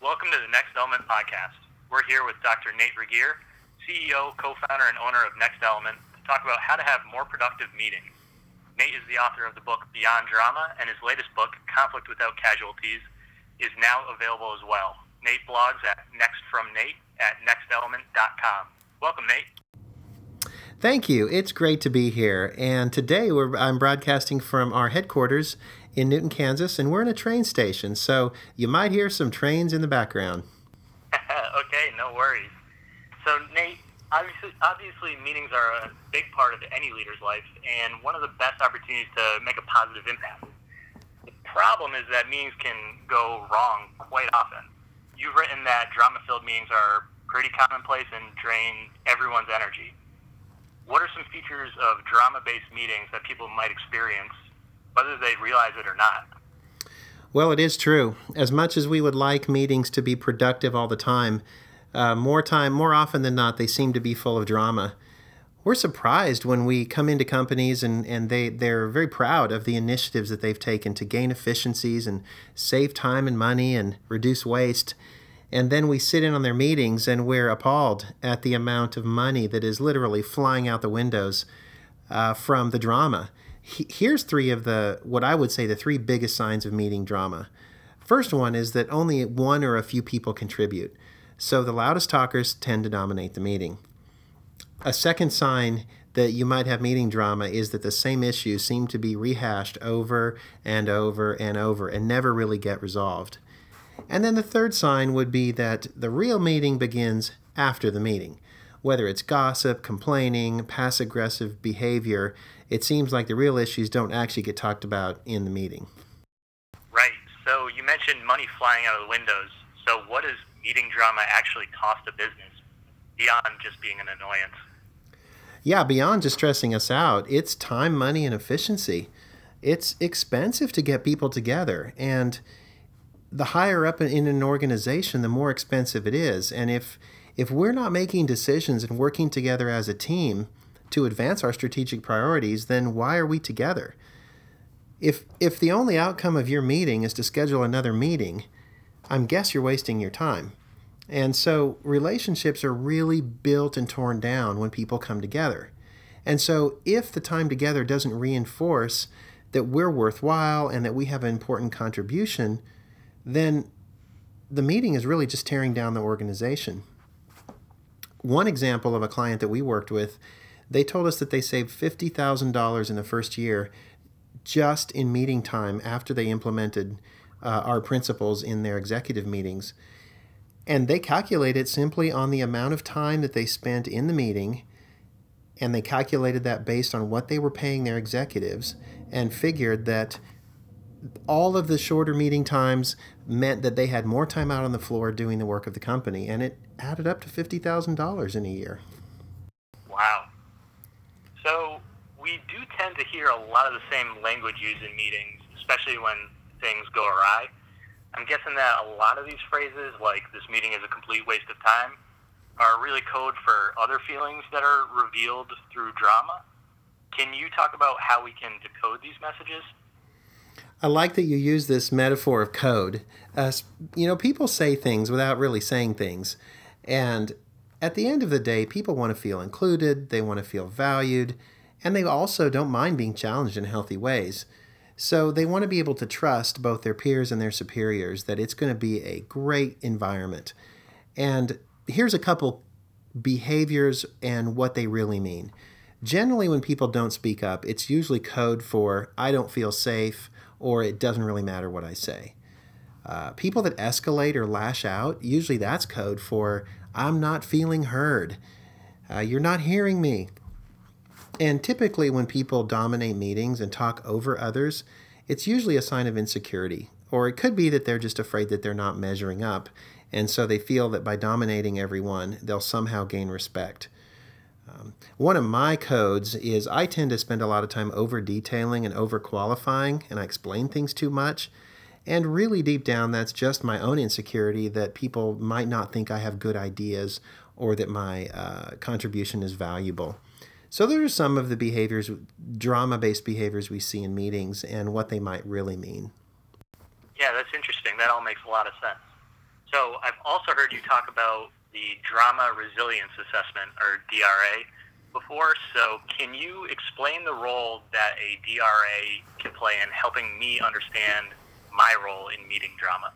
Welcome to the Next Element podcast. We're here with Dr. Nate Regier, CEO, co founder, and owner of Next Element, to talk about how to have more productive meetings. Nate is the author of the book Beyond Drama, and his latest book, Conflict Without Casualties, is now available as well. Nate blogs at nextfromnate at nextelement.com. Welcome, Nate. Thank you. It's great to be here. And today I'm broadcasting from our headquarters in Newton, Kansas, and we're in a train station, so you might hear some trains in the background. okay, no worries. So, Nate, obviously, obviously, meetings are a big part of any leader's life, and one of the best opportunities to make a positive impact. The problem is that meetings can go wrong quite often. You've written that drama-filled meetings are pretty commonplace and drain everyone's energy. What are some features of drama-based meetings that people might experience whether they realize it or not. Well, it is true. As much as we would like meetings to be productive all the time, uh, more time, more often than not, they seem to be full of drama. We're surprised when we come into companies and, and they, they're very proud of the initiatives that they've taken to gain efficiencies and save time and money and reduce waste. And then we sit in on their meetings and we're appalled at the amount of money that is literally flying out the windows uh, from the drama here's three of the what I would say the three biggest signs of meeting drama. First one is that only one or a few people contribute. So the loudest talkers tend to dominate the meeting. A second sign that you might have meeting drama is that the same issues seem to be rehashed over and over and over and never really get resolved. And then the third sign would be that the real meeting begins after the meeting whether it's gossip, complaining, passive aggressive behavior, it seems like the real issues don't actually get talked about in the meeting. Right. So you mentioned money flying out of the windows. So what does meeting drama actually cost a business beyond just being an annoyance? Yeah, beyond just stressing us out, it's time, money, and efficiency. It's expensive to get people together. And the higher up in an organization, the more expensive it is. And if if we're not making decisions and working together as a team to advance our strategic priorities, then why are we together? If if the only outcome of your meeting is to schedule another meeting, I'm guess you're wasting your time. And so relationships are really built and torn down when people come together. And so if the time together doesn't reinforce that we're worthwhile and that we have an important contribution, then the meeting is really just tearing down the organization one example of a client that we worked with, they told us that they saved $50,000 in the first year just in meeting time after they implemented uh, our principles in their executive meetings. And they calculated simply on the amount of time that they spent in the meeting, and they calculated that based on what they were paying their executives, and figured that all of the shorter meeting times meant that they had more time out on the floor doing the work of the company, and it added up to $50,000 in a year. Wow. So we do tend to hear a lot of the same language used in meetings, especially when things go awry. I'm guessing that a lot of these phrases, like this meeting is a complete waste of time, are really code for other feelings that are revealed through drama. Can you talk about how we can decode these messages? I like that you use this metaphor of code. Uh, you know, people say things without really saying things. And at the end of the day, people want to feel included, they want to feel valued, and they also don't mind being challenged in healthy ways. So they want to be able to trust both their peers and their superiors that it's going to be a great environment. And here's a couple behaviors and what they really mean. Generally, when people don't speak up, it's usually code for I don't feel safe or it doesn't really matter what I say. Uh, people that escalate or lash out, usually that's code for I'm not feeling heard. Uh, you're not hearing me. And typically, when people dominate meetings and talk over others, it's usually a sign of insecurity. Or it could be that they're just afraid that they're not measuring up. And so they feel that by dominating everyone, they'll somehow gain respect. Um, one of my codes is I tend to spend a lot of time over detailing and over qualifying, and I explain things too much. And really, deep down, that's just my own insecurity that people might not think I have good ideas or that my uh, contribution is valuable. So, those are some of the behaviors, drama based behaviors we see in meetings and what they might really mean. Yeah, that's interesting. That all makes a lot of sense. So I've also heard you talk about the Drama Resilience Assessment, or DRA, before. So can you explain the role that a DRA can play in helping me understand my role in meeting drama?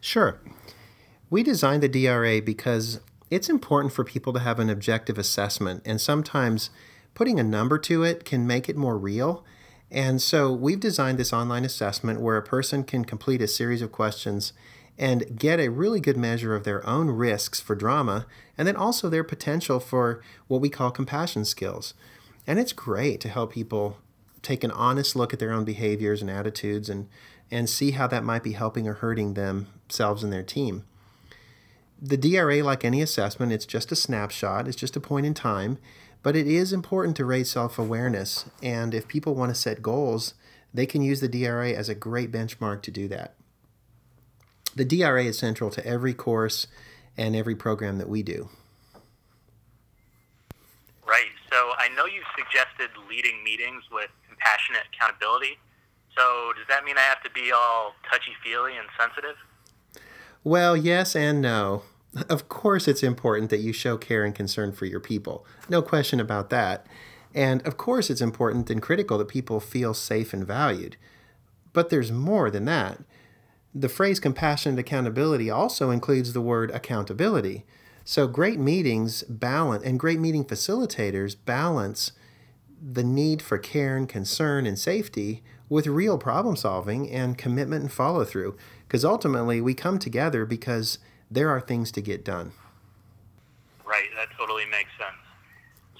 Sure. We designed the DRA because it's important for people to have an objective assessment, and sometimes putting a number to it can make it more real. And so we've designed this online assessment where a person can complete a series of questions and get a really good measure of their own risks for drama and then also their potential for what we call compassion skills. And it's great to help people take an honest look at their own behaviors and attitudes and, and see how that might be helping or hurting themselves and their team. The DRA, like any assessment, it's just a snapshot, it's just a point in time, but it is important to raise self awareness. And if people want to set goals, they can use the DRA as a great benchmark to do that. The DRA is central to every course and every program that we do. Right. So I know you suggested leading meetings with compassionate accountability. So does that mean I have to be all touchy feely and sensitive? Well, yes and no. Of course, it's important that you show care and concern for your people. No question about that. And of course, it's important and critical that people feel safe and valued. But there's more than that. The phrase compassionate accountability also includes the word accountability. So, great meetings balance and great meeting facilitators balance the need for care and concern and safety with real problem solving and commitment and follow through. Because ultimately, we come together because there are things to get done. Right, that totally makes sense.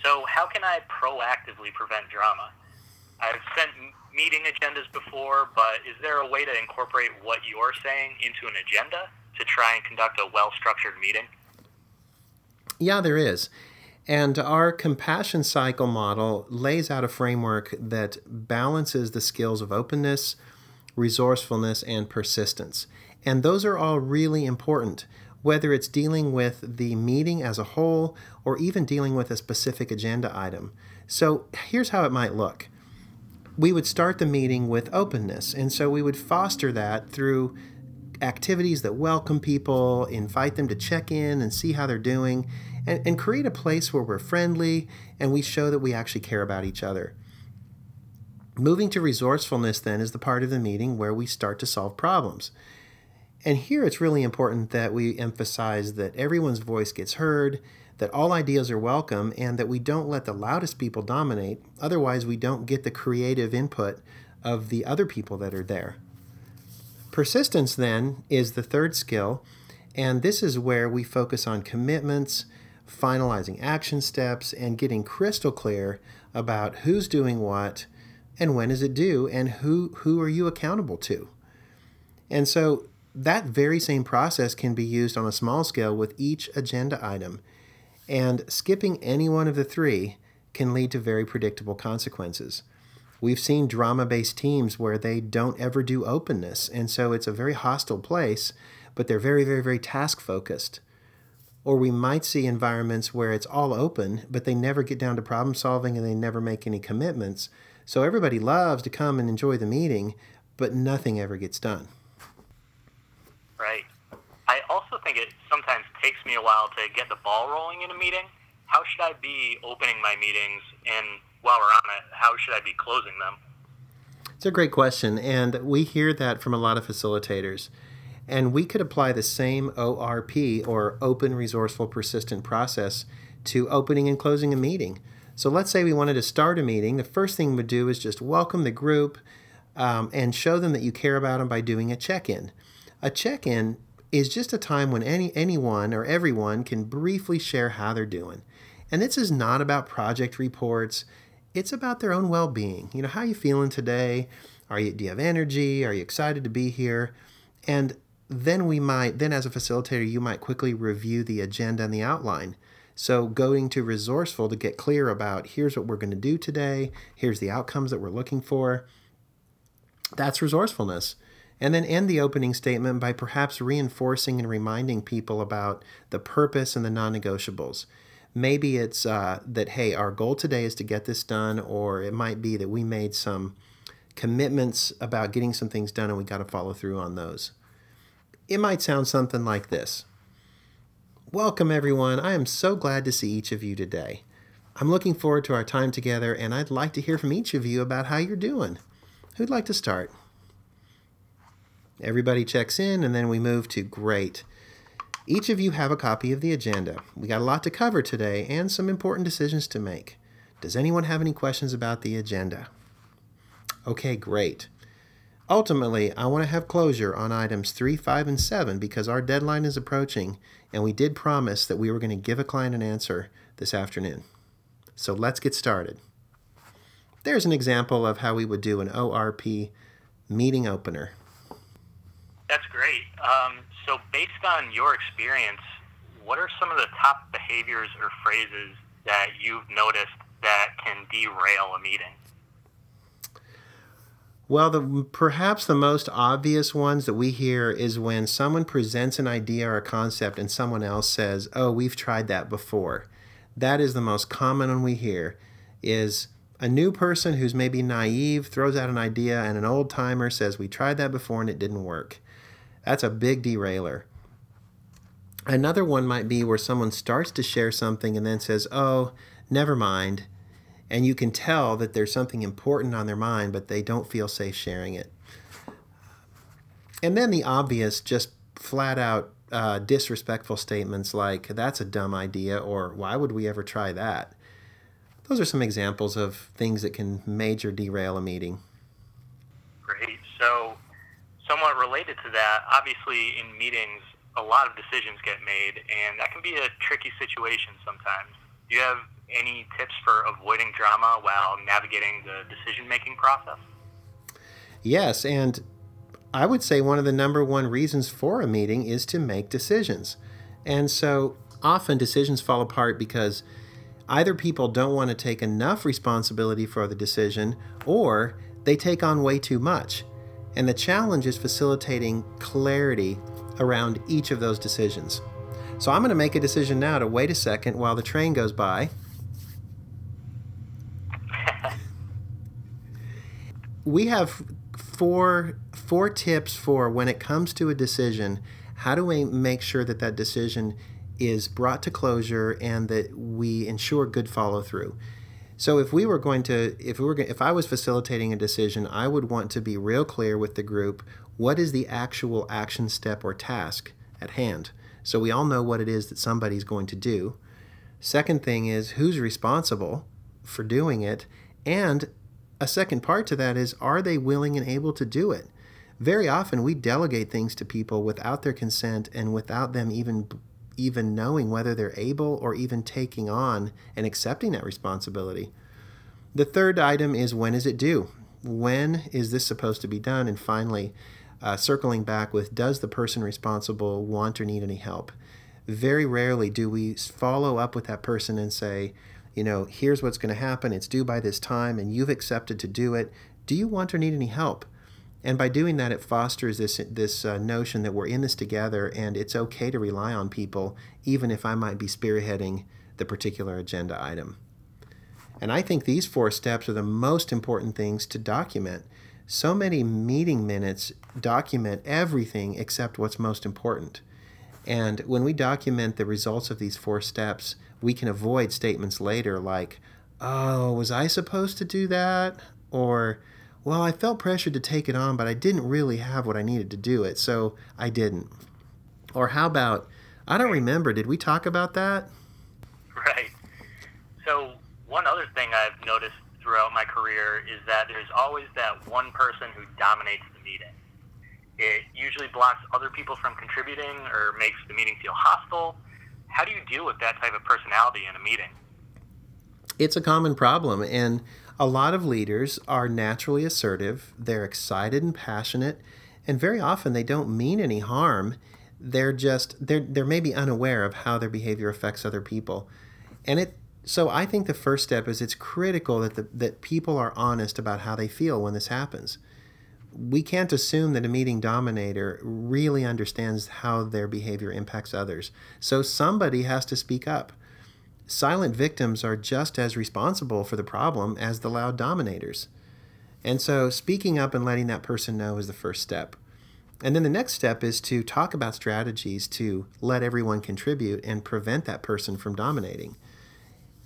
So, how can I proactively prevent drama? I've sent meeting agendas before, but is there a way to incorporate what you're saying into an agenda to try and conduct a well structured meeting? Yeah, there is. And our compassion cycle model lays out a framework that balances the skills of openness, resourcefulness, and persistence. And those are all really important, whether it's dealing with the meeting as a whole or even dealing with a specific agenda item. So here's how it might look we would start the meeting with openness. And so we would foster that through activities that welcome people, invite them to check in and see how they're doing, and, and create a place where we're friendly and we show that we actually care about each other. Moving to resourcefulness, then, is the part of the meeting where we start to solve problems. And here it's really important that we emphasize that everyone's voice gets heard, that all ideas are welcome, and that we don't let the loudest people dominate. Otherwise, we don't get the creative input of the other people that are there. Persistence, then, is the third skill, and this is where we focus on commitments, finalizing action steps, and getting crystal clear about who's doing what and when is it due and who, who are you accountable to. And so that very same process can be used on a small scale with each agenda item. And skipping any one of the three can lead to very predictable consequences. We've seen drama based teams where they don't ever do openness, and so it's a very hostile place, but they're very, very, very task focused. Or we might see environments where it's all open, but they never get down to problem solving and they never make any commitments. So everybody loves to come and enjoy the meeting, but nothing ever gets done. Right. I also think it sometimes takes me a while to get the ball rolling in a meeting. How should I be opening my meetings, and while we're on it, how should I be closing them? It's a great question, and we hear that from a lot of facilitators. And we could apply the same ORP, or Open Resourceful Persistent Process, to opening and closing a meeting. So let's say we wanted to start a meeting. The first thing we'd do is just welcome the group um, and show them that you care about them by doing a check in. A check in is just a time when any anyone or everyone can briefly share how they're doing. And this is not about project reports. It's about their own well-being. You know, how are you feeling today? Are you do you have energy? Are you excited to be here? And then we might then as a facilitator you might quickly review the agenda and the outline. So going to resourceful to get clear about here's what we're going to do today, here's the outcomes that we're looking for. That's resourcefulness. And then end the opening statement by perhaps reinforcing and reminding people about the purpose and the non negotiables. Maybe it's uh, that, hey, our goal today is to get this done, or it might be that we made some commitments about getting some things done and we got to follow through on those. It might sound something like this Welcome, everyone. I am so glad to see each of you today. I'm looking forward to our time together, and I'd like to hear from each of you about how you're doing. Who'd like to start? Everybody checks in, and then we move to great. Each of you have a copy of the agenda. We got a lot to cover today and some important decisions to make. Does anyone have any questions about the agenda? Okay, great. Ultimately, I want to have closure on items 3, 5, and 7 because our deadline is approaching and we did promise that we were going to give a client an answer this afternoon. So let's get started. There's an example of how we would do an ORP meeting opener. That's great. Um, so, based on your experience, what are some of the top behaviors or phrases that you've noticed that can derail a meeting? Well, the perhaps the most obvious ones that we hear is when someone presents an idea or a concept and someone else says, "Oh, we've tried that before." That is the most common one we hear is a new person who's maybe naive throws out an idea and an old timer says, "We tried that before and it didn't work." That's a big derailer. Another one might be where someone starts to share something and then says, "Oh, never mind." and you can tell that there's something important on their mind, but they don't feel safe sharing it. And then the obvious, just flat out uh, disrespectful statements like, that's a dumb idea, or why would we ever try that? Those are some examples of things that can major derail a meeting. Somewhat related to that, obviously in meetings, a lot of decisions get made, and that can be a tricky situation sometimes. Do you have any tips for avoiding drama while navigating the decision making process? Yes, and I would say one of the number one reasons for a meeting is to make decisions. And so often decisions fall apart because either people don't want to take enough responsibility for the decision or they take on way too much. And the challenge is facilitating clarity around each of those decisions. So I'm going to make a decision now to wait a second while the train goes by we have four four tips for when it comes to a decision. How do we make sure that that decision is brought to closure and that we ensure good follow through? So if we were going to, if we were, if I was facilitating a decision, I would want to be real clear with the group. What is the actual action step or task at hand? So we all know what it is that somebody's going to do. Second thing is who's responsible for doing it, and a second part to that is are they willing and able to do it? Very often we delegate things to people without their consent and without them even even knowing whether they're able or even taking on and accepting that responsibility. The third item is when is it due? When is this supposed to be done? And finally, uh, circling back with does the person responsible want or need any help? Very rarely do we follow up with that person and say, you know, here's what's going to happen. It's due by this time, and you've accepted to do it. Do you want or need any help? And by doing that, it fosters this this uh, notion that we're in this together, and it's okay to rely on people, even if I might be spearheading the particular agenda item. And I think these four steps are the most important things to document. So many meeting minutes document everything except what's most important. And when we document the results of these four steps, we can avoid statements later like, oh, was I supposed to do that? Or, well, I felt pressured to take it on, but I didn't really have what I needed to do it, so I didn't. Or how about, I don't remember, did we talk about that? Right. So, one other thing I've noticed throughout my career is that there's always that one person who dominates the meeting. It usually blocks other people from contributing or makes the meeting feel hostile how do you deal with that type of personality in a meeting? It's a common problem, and a lot of leaders are naturally assertive. They're excited and passionate, and very often they don't mean any harm. They're just they're they're maybe unaware of how their behavior affects other people, and it. So I think the first step is it's critical that the, that people are honest about how they feel when this happens we can't assume that a meeting dominator really understands how their behavior impacts others. So somebody has to speak up. Silent victims are just as responsible for the problem as the loud dominators. And so speaking up and letting that person know is the first step. And then the next step is to talk about strategies to let everyone contribute and prevent that person from dominating.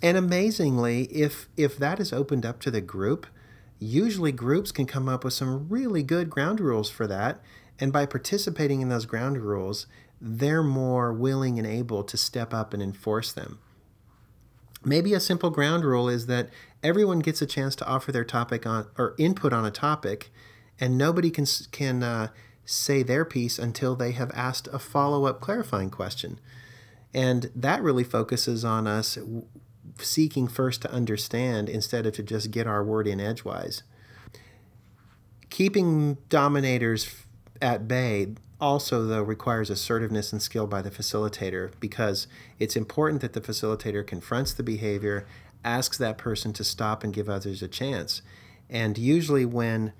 And amazingly, if if that is opened up to the group, usually groups can come up with some really good ground rules for that. And by participating in those ground rules, they're more willing and able to step up and enforce them. Maybe a simple ground rule is that everyone gets a chance to offer their topic on or input on a topic, and nobody can can uh, say their piece until they have asked a follow up clarifying question. And that really focuses on us seeking first to understand instead of to just get our word in edgewise. Keeping dominators at bay also, though, requires assertiveness and skill by the facilitator because it's important that the facilitator confronts the behavior, asks that person to stop and give others a chance. And usually, when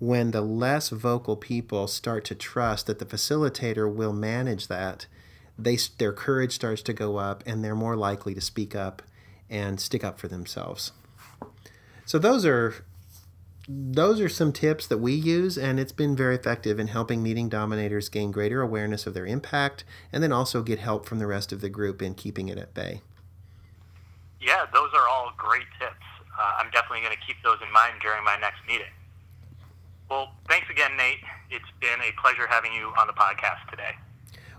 when the less vocal people start to trust that the facilitator will manage that, they, their courage starts to go up and they're more likely to speak up and stick up for themselves. So those are those are some tips that we use and it's been very effective in helping meeting dominators gain greater awareness of their impact and then also get help from the rest of the group in keeping it at bay. Yeah, those are all great tips. Uh, I'm definitely going to keep those in mind during my next meeting. Well, thanks again, Nate. It's been a pleasure having you on the podcast today.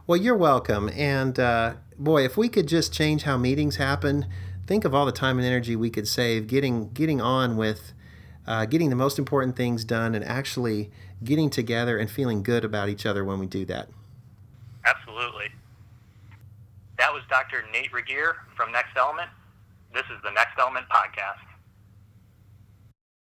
Well, you're welcome. And uh, boy, if we could just change how meetings happen, think of all the time and energy we could save getting getting on with uh, getting the most important things done and actually getting together and feeling good about each other when we do that. Absolutely. That was Dr. Nate Regier from Next Element. This is the Next Element Podcast.